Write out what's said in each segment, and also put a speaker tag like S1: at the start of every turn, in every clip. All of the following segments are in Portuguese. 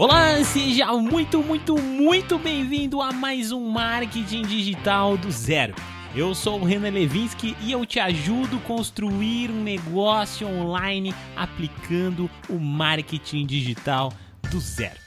S1: Olá, seja muito, muito, muito bem-vindo a mais um Marketing Digital do Zero. Eu sou o Renan Levinsky e eu te ajudo a construir um negócio online aplicando o marketing digital do zero.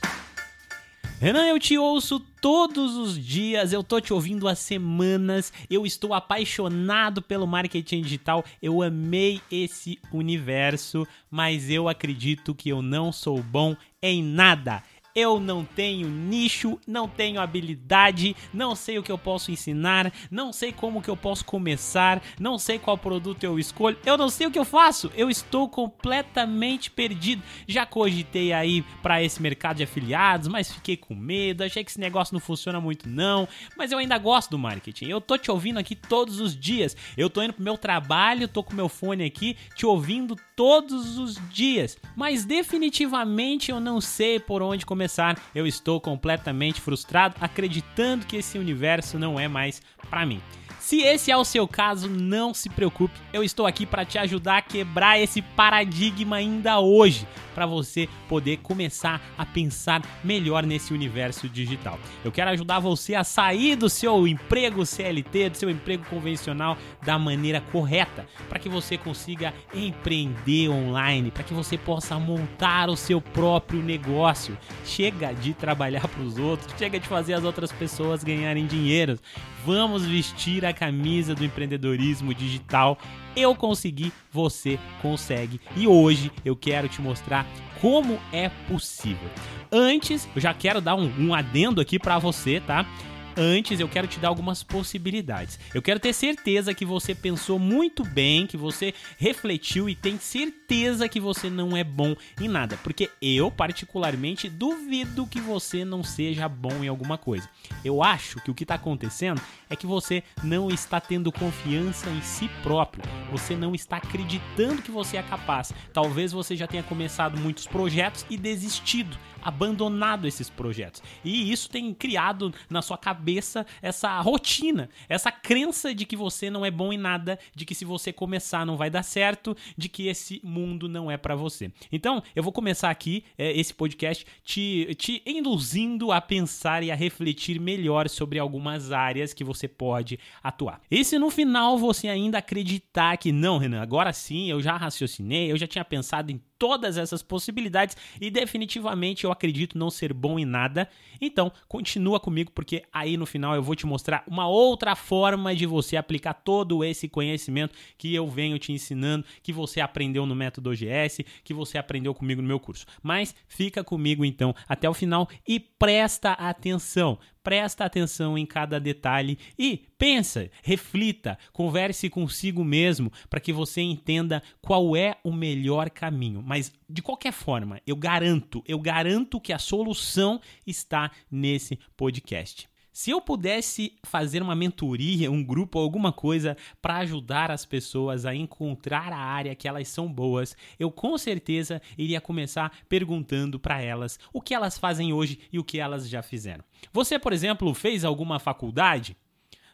S1: Renan, eu te ouço todos os dias, eu tô te ouvindo há semanas, eu estou apaixonado pelo marketing digital, eu amei esse universo, mas eu acredito que eu não sou bom em nada. Eu não tenho nicho, não tenho habilidade, não sei o que eu posso ensinar, não sei como que eu posso começar, não sei qual produto eu escolho, eu não sei o que eu faço. Eu estou completamente perdido. Já cogitei aí para esse mercado de afiliados, mas fiquei com medo, achei que esse negócio não funciona muito não, mas eu ainda gosto do marketing. Eu tô te ouvindo aqui todos os dias. Eu tô indo pro meu trabalho, tô com meu fone aqui, te ouvindo todos os dias. Mas definitivamente eu não sei por onde começar começar, eu estou completamente frustrado, acreditando que esse universo não é mais para mim. Se esse é o seu caso, não se preocupe, eu estou aqui para te ajudar a quebrar esse paradigma ainda hoje, para você poder começar a pensar melhor nesse universo digital. Eu quero ajudar você a sair do seu emprego CLT, do seu emprego convencional da maneira correta, para que você consiga empreender online, para que você possa montar o seu próprio negócio. Chega de trabalhar para os outros, chega de fazer as outras pessoas ganharem dinheiro. Vamos vestir a camisa do empreendedorismo digital. Eu consegui, você consegue. E hoje eu quero te mostrar como é possível. Antes, eu já quero dar um, um adendo aqui para você, tá? Antes, eu quero te dar algumas possibilidades. Eu quero ter certeza que você pensou muito bem, que você refletiu e tem certeza que você não é bom em nada. Porque eu, particularmente, duvido que você não seja bom em alguma coisa. Eu acho que o que está acontecendo é que você não está tendo confiança em si próprio. Você não está acreditando que você é capaz. Talvez você já tenha começado muitos projetos e desistido, abandonado esses projetos. E isso tem criado na sua cabeça essa rotina, essa crença de que você não é bom em nada, de que se você começar não vai dar certo, de que esse mundo não é para você. Então, eu vou começar aqui é, esse podcast te, te induzindo a pensar e a refletir melhor sobre algumas áreas que você pode atuar. E se no final você ainda acreditar que não, Renan, agora sim eu já raciocinei, eu já tinha pensado em todas essas possibilidades e definitivamente eu acredito não ser bom em nada. Então, continua comigo porque aí no final eu vou te mostrar uma outra forma de você aplicar todo esse conhecimento que eu venho te ensinando, que você aprendeu no método OGS, que você aprendeu comigo no meu curso. Mas fica comigo então até o final e presta atenção, presta atenção em cada detalhe e pensa, reflita, converse consigo mesmo para que você entenda qual é o melhor caminho. Mas de qualquer forma, eu garanto, eu garanto que a solução está nesse podcast. Se eu pudesse fazer uma mentoria, um grupo, alguma coisa para ajudar as pessoas a encontrar a área que elas são boas, eu com certeza iria começar perguntando para elas o que elas fazem hoje e o que elas já fizeram. Você, por exemplo, fez alguma faculdade?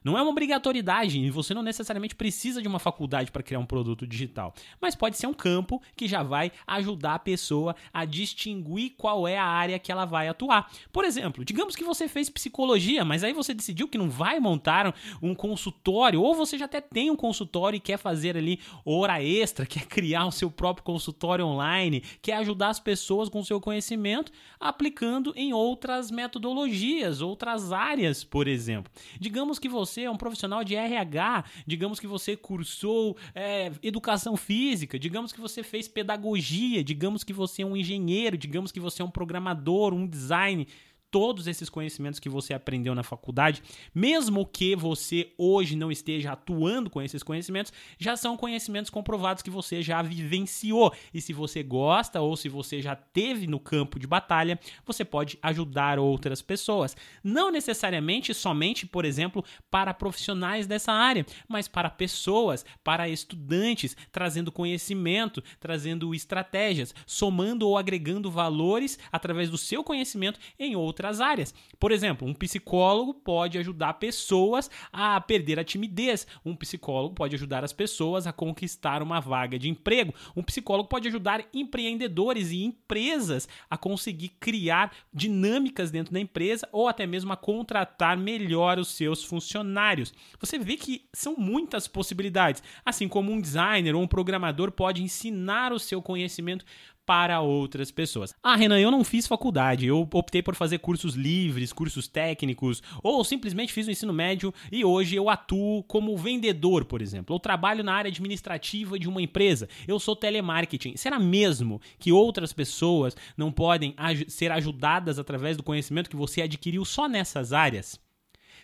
S1: Não é uma obrigatoriedade e você não necessariamente precisa de uma faculdade para criar um produto digital, mas pode ser um campo que já vai ajudar a pessoa a distinguir qual é a área que ela vai atuar. Por exemplo, digamos que você fez psicologia, mas aí você decidiu que não vai montar um consultório, ou você já até tem um consultório e quer fazer ali hora extra, quer criar o seu próprio consultório online, quer ajudar as pessoas com o seu conhecimento aplicando em outras metodologias, outras áreas, por exemplo. Digamos que você você é um profissional de RH, digamos que você cursou é, educação física, digamos que você fez pedagogia, digamos que você é um engenheiro, digamos que você é um programador, um design todos esses conhecimentos que você aprendeu na faculdade, mesmo que você hoje não esteja atuando com esses conhecimentos, já são conhecimentos comprovados que você já vivenciou. E se você gosta ou se você já teve no campo de batalha, você pode ajudar outras pessoas. Não necessariamente somente, por exemplo, para profissionais dessa área, mas para pessoas, para estudantes, trazendo conhecimento, trazendo estratégias, somando ou agregando valores através do seu conhecimento em outras outras áreas. Por exemplo, um psicólogo pode ajudar pessoas a perder a timidez. Um psicólogo pode ajudar as pessoas a conquistar uma vaga de emprego. Um psicólogo pode ajudar empreendedores e empresas a conseguir criar dinâmicas dentro da empresa ou até mesmo a contratar melhor os seus funcionários. Você vê que são muitas possibilidades. Assim como um designer ou um programador pode ensinar o seu conhecimento para outras pessoas. Ah, Renan, eu não fiz faculdade, eu optei por fazer cursos livres, cursos técnicos, ou simplesmente fiz o ensino médio e hoje eu atuo como vendedor, por exemplo, ou trabalho na área administrativa de uma empresa. Eu sou telemarketing. Será mesmo que outras pessoas não podem ser ajudadas através do conhecimento que você adquiriu só nessas áreas?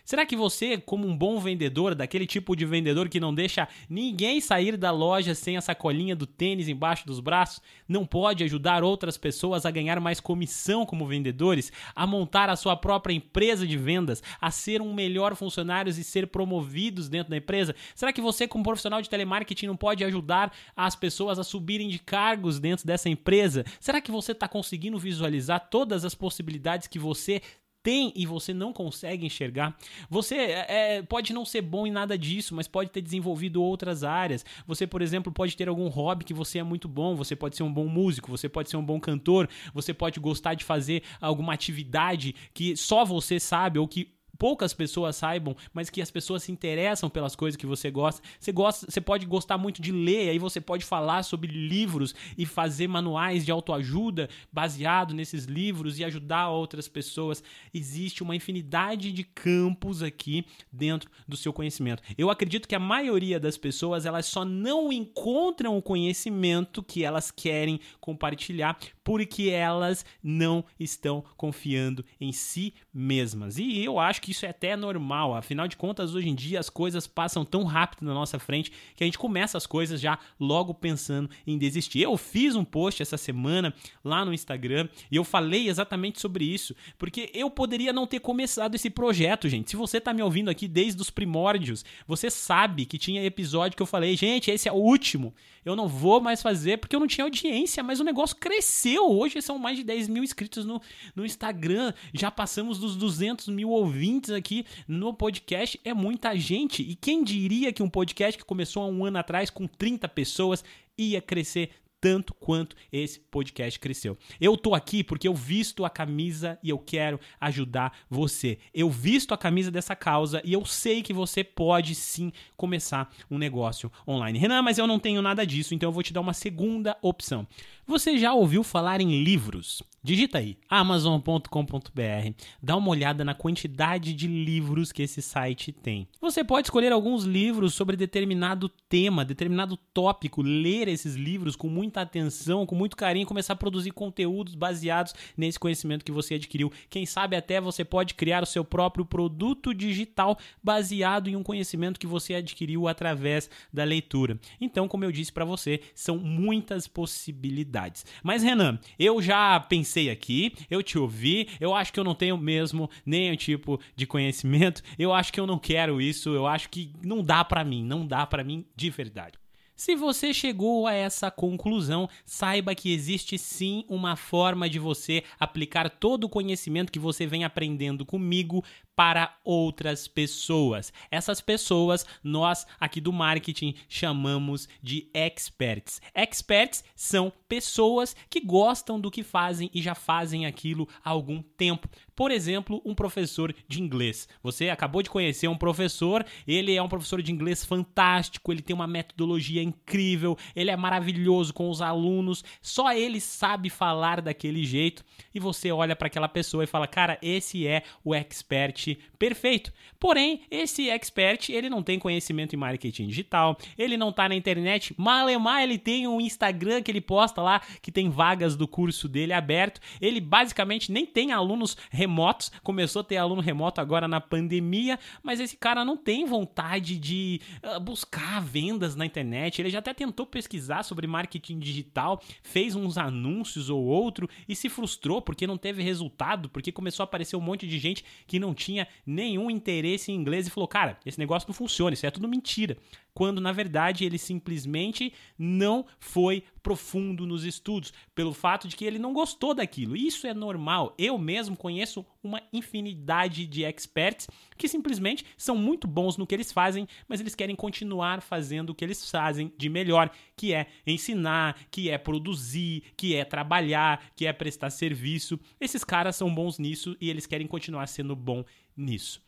S1: Será que você, como um bom vendedor, daquele tipo de vendedor que não deixa ninguém sair da loja sem a sacolinha do tênis embaixo dos braços, não pode ajudar outras pessoas a ganhar mais comissão como vendedores, a montar a sua própria empresa de vendas, a ser um melhor funcionário e ser promovidos dentro da empresa? Será que você, como profissional de telemarketing, não pode ajudar as pessoas a subirem de cargos dentro dessa empresa? Será que você está conseguindo visualizar todas as possibilidades que você tem e você não consegue enxergar. Você é, é, pode não ser bom em nada disso, mas pode ter desenvolvido outras áreas. Você, por exemplo, pode ter algum hobby que você é muito bom. Você pode ser um bom músico, você pode ser um bom cantor, você pode gostar de fazer alguma atividade que só você sabe ou que poucas pessoas saibam, mas que as pessoas se interessam pelas coisas que você gosta. Você gosta, você pode gostar muito de ler, aí você pode falar sobre livros e fazer manuais de autoajuda baseado nesses livros e ajudar outras pessoas. Existe uma infinidade de campos aqui dentro do seu conhecimento. Eu acredito que a maioria das pessoas elas só não encontram o conhecimento que elas querem compartilhar porque elas não estão confiando em si mesmas. E eu acho que isso é até normal, afinal de contas, hoje em dia as coisas passam tão rápido na nossa frente que a gente começa as coisas já logo pensando em desistir. Eu fiz um post essa semana lá no Instagram e eu falei exatamente sobre isso, porque eu poderia não ter começado esse projeto, gente. Se você tá me ouvindo aqui desde os primórdios, você sabe que tinha episódio que eu falei, gente, esse é o último. Eu não vou mais fazer porque eu não tinha audiência, mas o negócio cresceu Hoje são mais de 10 mil inscritos no, no Instagram. Já passamos dos 200 mil ouvintes aqui no podcast. É muita gente. E quem diria que um podcast que começou há um ano atrás com 30 pessoas ia crescer tanto quanto esse podcast cresceu. Eu tô aqui porque eu visto a camisa e eu quero ajudar você. Eu visto a camisa dessa causa e eu sei que você pode sim começar um negócio online. Renan, mas eu não tenho nada disso, então eu vou te dar uma segunda opção. Você já ouviu falar em livros? Digita aí amazon.com.br, dá uma olhada na quantidade de livros que esse site tem. Você pode escolher alguns livros sobre determinado tema, determinado tópico, ler esses livros com muita atenção, com muito carinho, começar a produzir conteúdos baseados nesse conhecimento que você adquiriu. Quem sabe até você pode criar o seu próprio produto digital baseado em um conhecimento que você adquiriu através da leitura. Então, como eu disse para você, são muitas possibilidades. Mas Renan, eu já pensei aqui, eu te ouvi, eu acho que eu não tenho mesmo nenhum tipo de conhecimento, eu acho que eu não quero isso, eu acho que não dá para mim, não dá para mim de verdade. Se você chegou a essa conclusão, saiba que existe sim uma forma de você aplicar todo o conhecimento que você vem aprendendo comigo para outras pessoas. Essas pessoas nós aqui do marketing chamamos de experts. Experts são pessoas que gostam do que fazem e já fazem aquilo há algum tempo. Por exemplo, um professor de inglês. Você acabou de conhecer um professor, ele é um professor de inglês fantástico, ele tem uma metodologia incrível, ele é maravilhoso com os alunos, só ele sabe falar daquele jeito e você olha para aquela pessoa e fala: "Cara, esse é o expert perfeito. Porém, esse expert, ele não tem conhecimento em marketing digital, ele não tá na internet, malemar ele tem um Instagram que ele posta lá, que tem vagas do curso dele aberto, ele basicamente nem tem alunos remotos, começou a ter aluno remoto agora na pandemia, mas esse cara não tem vontade de uh, buscar vendas na internet, ele já até tentou pesquisar sobre marketing digital, fez uns anúncios ou outro e se frustrou porque não teve resultado, porque começou a aparecer um monte de gente que não tinha nenhum interesse em inglês e falou: cara, esse negócio não funciona, isso é tudo mentira. Quando na verdade ele simplesmente não foi profundo nos estudos, pelo fato de que ele não gostou daquilo. Isso é normal. Eu mesmo conheço uma infinidade de experts que simplesmente são muito bons no que eles fazem, mas eles querem continuar fazendo o que eles fazem de melhor, que é ensinar, que é produzir, que é trabalhar, que é prestar serviço. Esses caras são bons nisso e eles querem continuar sendo bom nisso.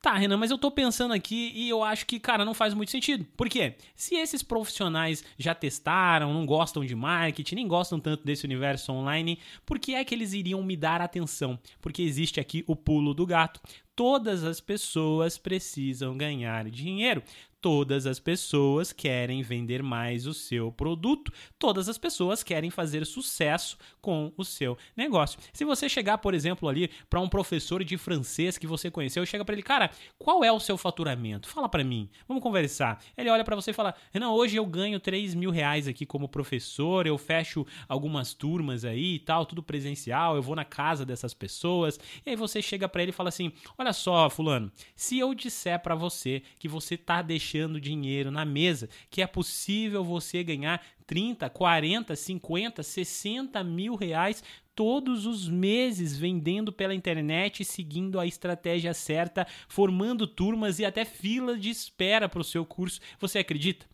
S1: Tá, Renan, mas eu tô pensando aqui e eu acho que, cara, não faz muito sentido. Por quê? Se esses profissionais já testaram, não gostam de marketing, nem gostam tanto desse universo online, por que é que eles iriam me dar atenção? Porque existe aqui o pulo do gato. Todas as pessoas precisam ganhar dinheiro. Todas as pessoas querem vender mais o seu produto, todas as pessoas querem fazer sucesso com o seu negócio. Se você chegar, por exemplo, ali para um professor de francês que você conheceu, chega para ele, cara, qual é o seu faturamento? Fala para mim, vamos conversar. Ele olha para você e fala, Renan, hoje eu ganho 3 mil reais aqui como professor, eu fecho algumas turmas aí e tal, tudo presencial, eu vou na casa dessas pessoas. E aí você chega para ele e fala assim, olha só, fulano, se eu disser para você que você tá deixando deixando dinheiro na mesa, que é possível você ganhar 30, 40, 50, 60 mil reais todos os meses vendendo pela internet, seguindo a estratégia certa, formando turmas e até fila de espera para o seu curso. Você acredita?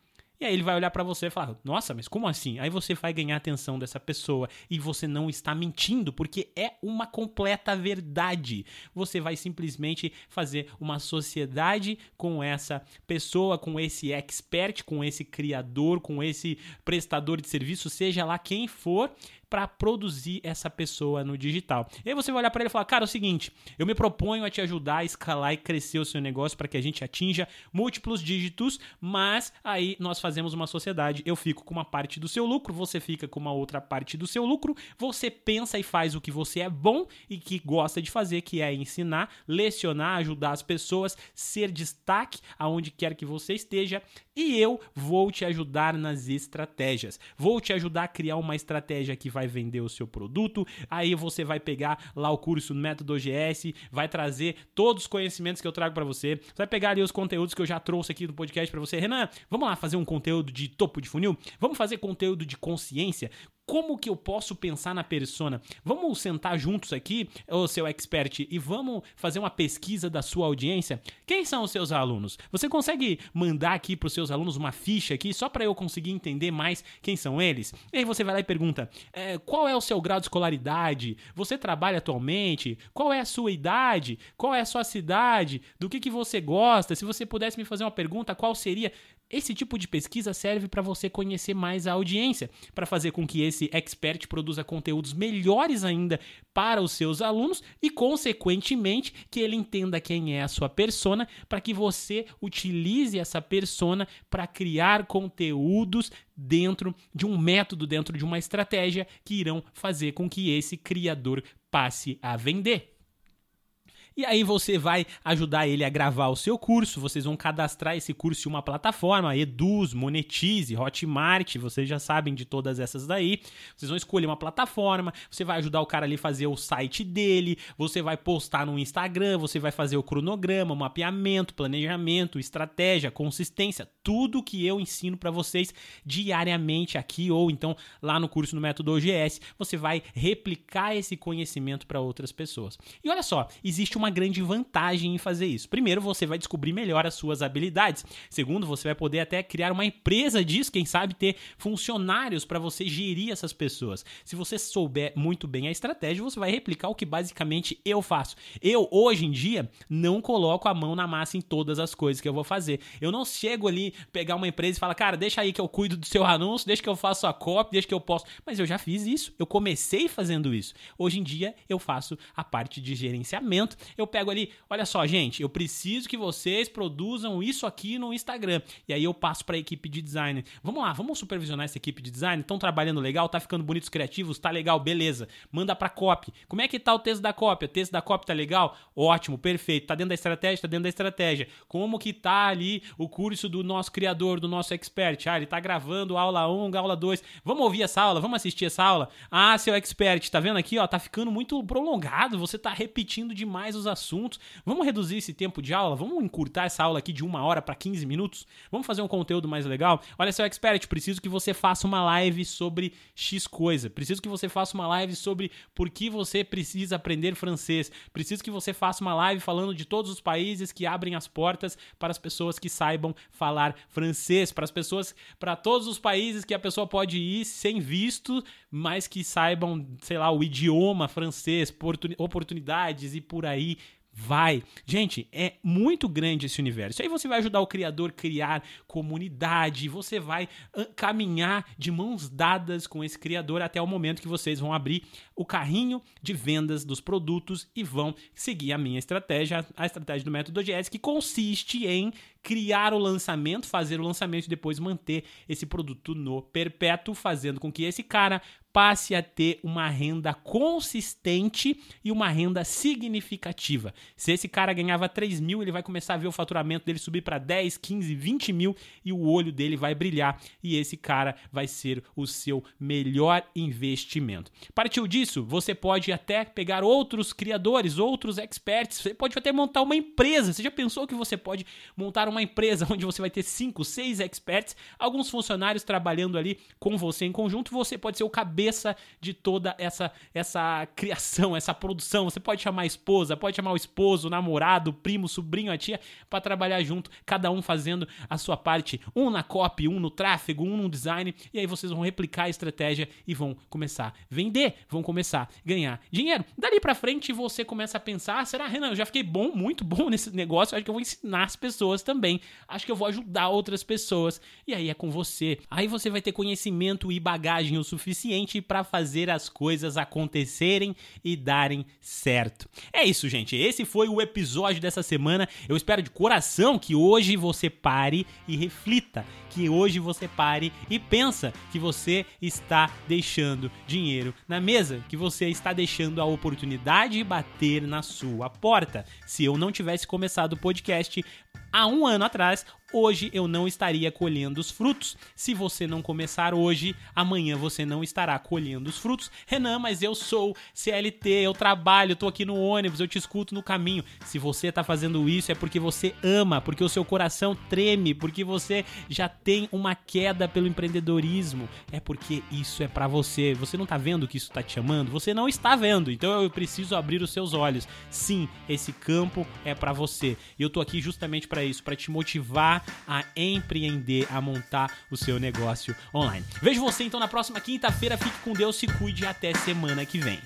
S1: E aí ele vai olhar para você e falar: "Nossa, mas como assim?". Aí você vai ganhar a atenção dessa pessoa e você não está mentindo, porque é uma completa verdade. Você vai simplesmente fazer uma sociedade com essa pessoa, com esse expert, com esse criador, com esse prestador de serviço, seja lá quem for, para produzir essa pessoa no digital. E aí você vai olhar para ele e falar: "Cara, é o seguinte, eu me proponho a te ajudar a escalar e crescer o seu negócio para que a gente atinja múltiplos dígitos, mas aí nós fazemos uma sociedade. Eu fico com uma parte do seu lucro, você fica com uma outra parte do seu lucro, você pensa e faz o que você é bom e que gosta de fazer, que é ensinar, lecionar, ajudar as pessoas, ser destaque aonde quer que você esteja, e eu vou te ajudar nas estratégias. Vou te ajudar a criar uma estratégia que vai vai vender o seu produto. Aí você vai pegar lá o curso Método OGS, vai trazer todos os conhecimentos que eu trago para você. Você vai pegar ali os conteúdos que eu já trouxe aqui no podcast para você. Renan, vamos lá fazer um conteúdo de topo de funil? Vamos fazer conteúdo de consciência? Como que eu posso pensar na persona? Vamos sentar juntos aqui, o seu expert, e vamos fazer uma pesquisa da sua audiência? Quem são os seus alunos? Você consegue mandar aqui para os seus alunos uma ficha aqui, só para eu conseguir entender mais quem são eles? E aí você vai lá e pergunta: é, qual é o seu grau de escolaridade? Você trabalha atualmente? Qual é a sua idade? Qual é a sua cidade? Do que, que você gosta? Se você pudesse me fazer uma pergunta, qual seria? Esse tipo de pesquisa serve para você conhecer mais a audiência, para fazer com que esse expert produza conteúdos melhores ainda para os seus alunos e, consequentemente, que ele entenda quem é a sua persona, para que você utilize essa persona para criar conteúdos dentro de um método, dentro de uma estratégia que irão fazer com que esse criador passe a vender. E aí você vai ajudar ele a gravar o seu curso, vocês vão cadastrar esse curso em uma plataforma, Eduz, Monetize, Hotmart, vocês já sabem de todas essas daí. Vocês vão escolher uma plataforma, você vai ajudar o cara ali a fazer o site dele, você vai postar no Instagram, você vai fazer o cronograma, o mapeamento, planejamento, estratégia, consistência, tudo que eu ensino para vocês diariamente aqui ou então lá no curso no Método OGS, você vai replicar esse conhecimento para outras pessoas. E olha só, existe uma uma grande vantagem em fazer isso. Primeiro, você vai descobrir melhor as suas habilidades. Segundo, você vai poder até criar uma empresa disso, quem sabe ter funcionários para você gerir essas pessoas. Se você souber muito bem a estratégia, você vai replicar o que basicamente eu faço. Eu, hoje em dia, não coloco a mão na massa em todas as coisas que eu vou fazer. Eu não chego ali, pegar uma empresa e falar, cara, deixa aí que eu cuido do seu anúncio, deixa que eu faço a copy, deixa que eu posso. Mas eu já fiz isso, eu comecei fazendo isso. Hoje em dia, eu faço a parte de gerenciamento eu pego ali, olha só, gente, eu preciso que vocês produzam isso aqui no Instagram. E aí eu passo para a equipe de design. Vamos lá, vamos supervisionar essa equipe de design? Estão trabalhando legal? Tá ficando bonitos criativos? Tá legal, beleza. Manda para copy. Como é que tá o texto da copy? O texto da copy tá legal? Ótimo, perfeito. Tá dentro da estratégia? Tá dentro da estratégia. Como que tá ali o curso do nosso criador, do nosso expert? Ah, ele tá gravando aula 1, aula 2. Vamos ouvir essa aula? Vamos assistir essa aula? Ah, seu expert, tá vendo aqui, ó, tá ficando muito prolongado, você tá repetindo demais os os assuntos. Vamos reduzir esse tempo de aula? Vamos encurtar essa aula aqui de uma hora para 15 minutos? Vamos fazer um conteúdo mais legal? Olha, seu expert, preciso que você faça uma live sobre X coisa. Preciso que você faça uma live sobre por que você precisa aprender francês. Preciso que você faça uma live falando de todos os países que abrem as portas para as pessoas que saibam falar francês, para as pessoas, para todos os países que a pessoa pode ir sem visto, mas que saibam, sei lá, o idioma francês, oportunidades e por aí vai. Gente, é muito grande esse universo. Aí você vai ajudar o criador a criar comunidade, você vai caminhar de mãos dadas com esse criador até o momento que vocês vão abrir o carrinho de vendas dos produtos e vão seguir a minha estratégia, a estratégia do método GS, que consiste em criar o lançamento, fazer o lançamento e depois manter esse produto no perpétuo, fazendo com que esse cara passe a ter uma renda consistente e uma renda significativa. Se esse cara ganhava 3 mil, ele vai começar a ver o faturamento dele subir para 10, 15, 20 mil e o olho dele vai brilhar e esse cara vai ser o seu melhor investimento. Partiu disso, você pode até pegar outros criadores, outros experts, você pode até montar uma empresa. Você já pensou que você pode montar uma empresa onde você vai ter 5, 6 experts, alguns funcionários trabalhando ali com você em conjunto, você pode ser o cabeça cabeça de toda essa essa criação, essa produção. Você pode chamar a esposa, pode chamar o esposo, o namorado, o primo, o sobrinho, a tia, para trabalhar junto, cada um fazendo a sua parte, um na copy, um no tráfego, um no design, e aí vocês vão replicar a estratégia e vão começar a vender, vão começar a ganhar dinheiro. Dali para frente você começa a pensar, ah, será, Renan, eu já fiquei bom, muito bom nesse negócio, acho que eu vou ensinar as pessoas também. Acho que eu vou ajudar outras pessoas. E aí é com você. Aí você vai ter conhecimento e bagagem o suficiente para fazer as coisas acontecerem e darem certo. É isso, gente. Esse foi o episódio dessa semana. Eu espero de coração que hoje você pare e reflita, que hoje você pare e pensa que você está deixando dinheiro na mesa, que você está deixando a oportunidade de bater na sua porta. Se eu não tivesse começado o podcast há um ano atrás, hoje eu não estaria colhendo os frutos. Se você não começar hoje, amanhã você não estará colhendo os frutos. Renan, mas eu sou CLT, eu trabalho, tô aqui no ônibus, eu te escuto no caminho. Se você tá fazendo isso é porque você ama, porque o seu coração treme, porque você já tem uma queda pelo empreendedorismo. É porque isso é para você. Você não tá vendo que isso tá te chamando? Você não está vendo. Então eu preciso abrir os seus olhos. Sim, esse campo é para você. E eu tô aqui justamente para isso, para te motivar a empreender, a montar o seu negócio online. Vejo você então na próxima quinta-feira. Fique com Deus, se cuide até semana que vem.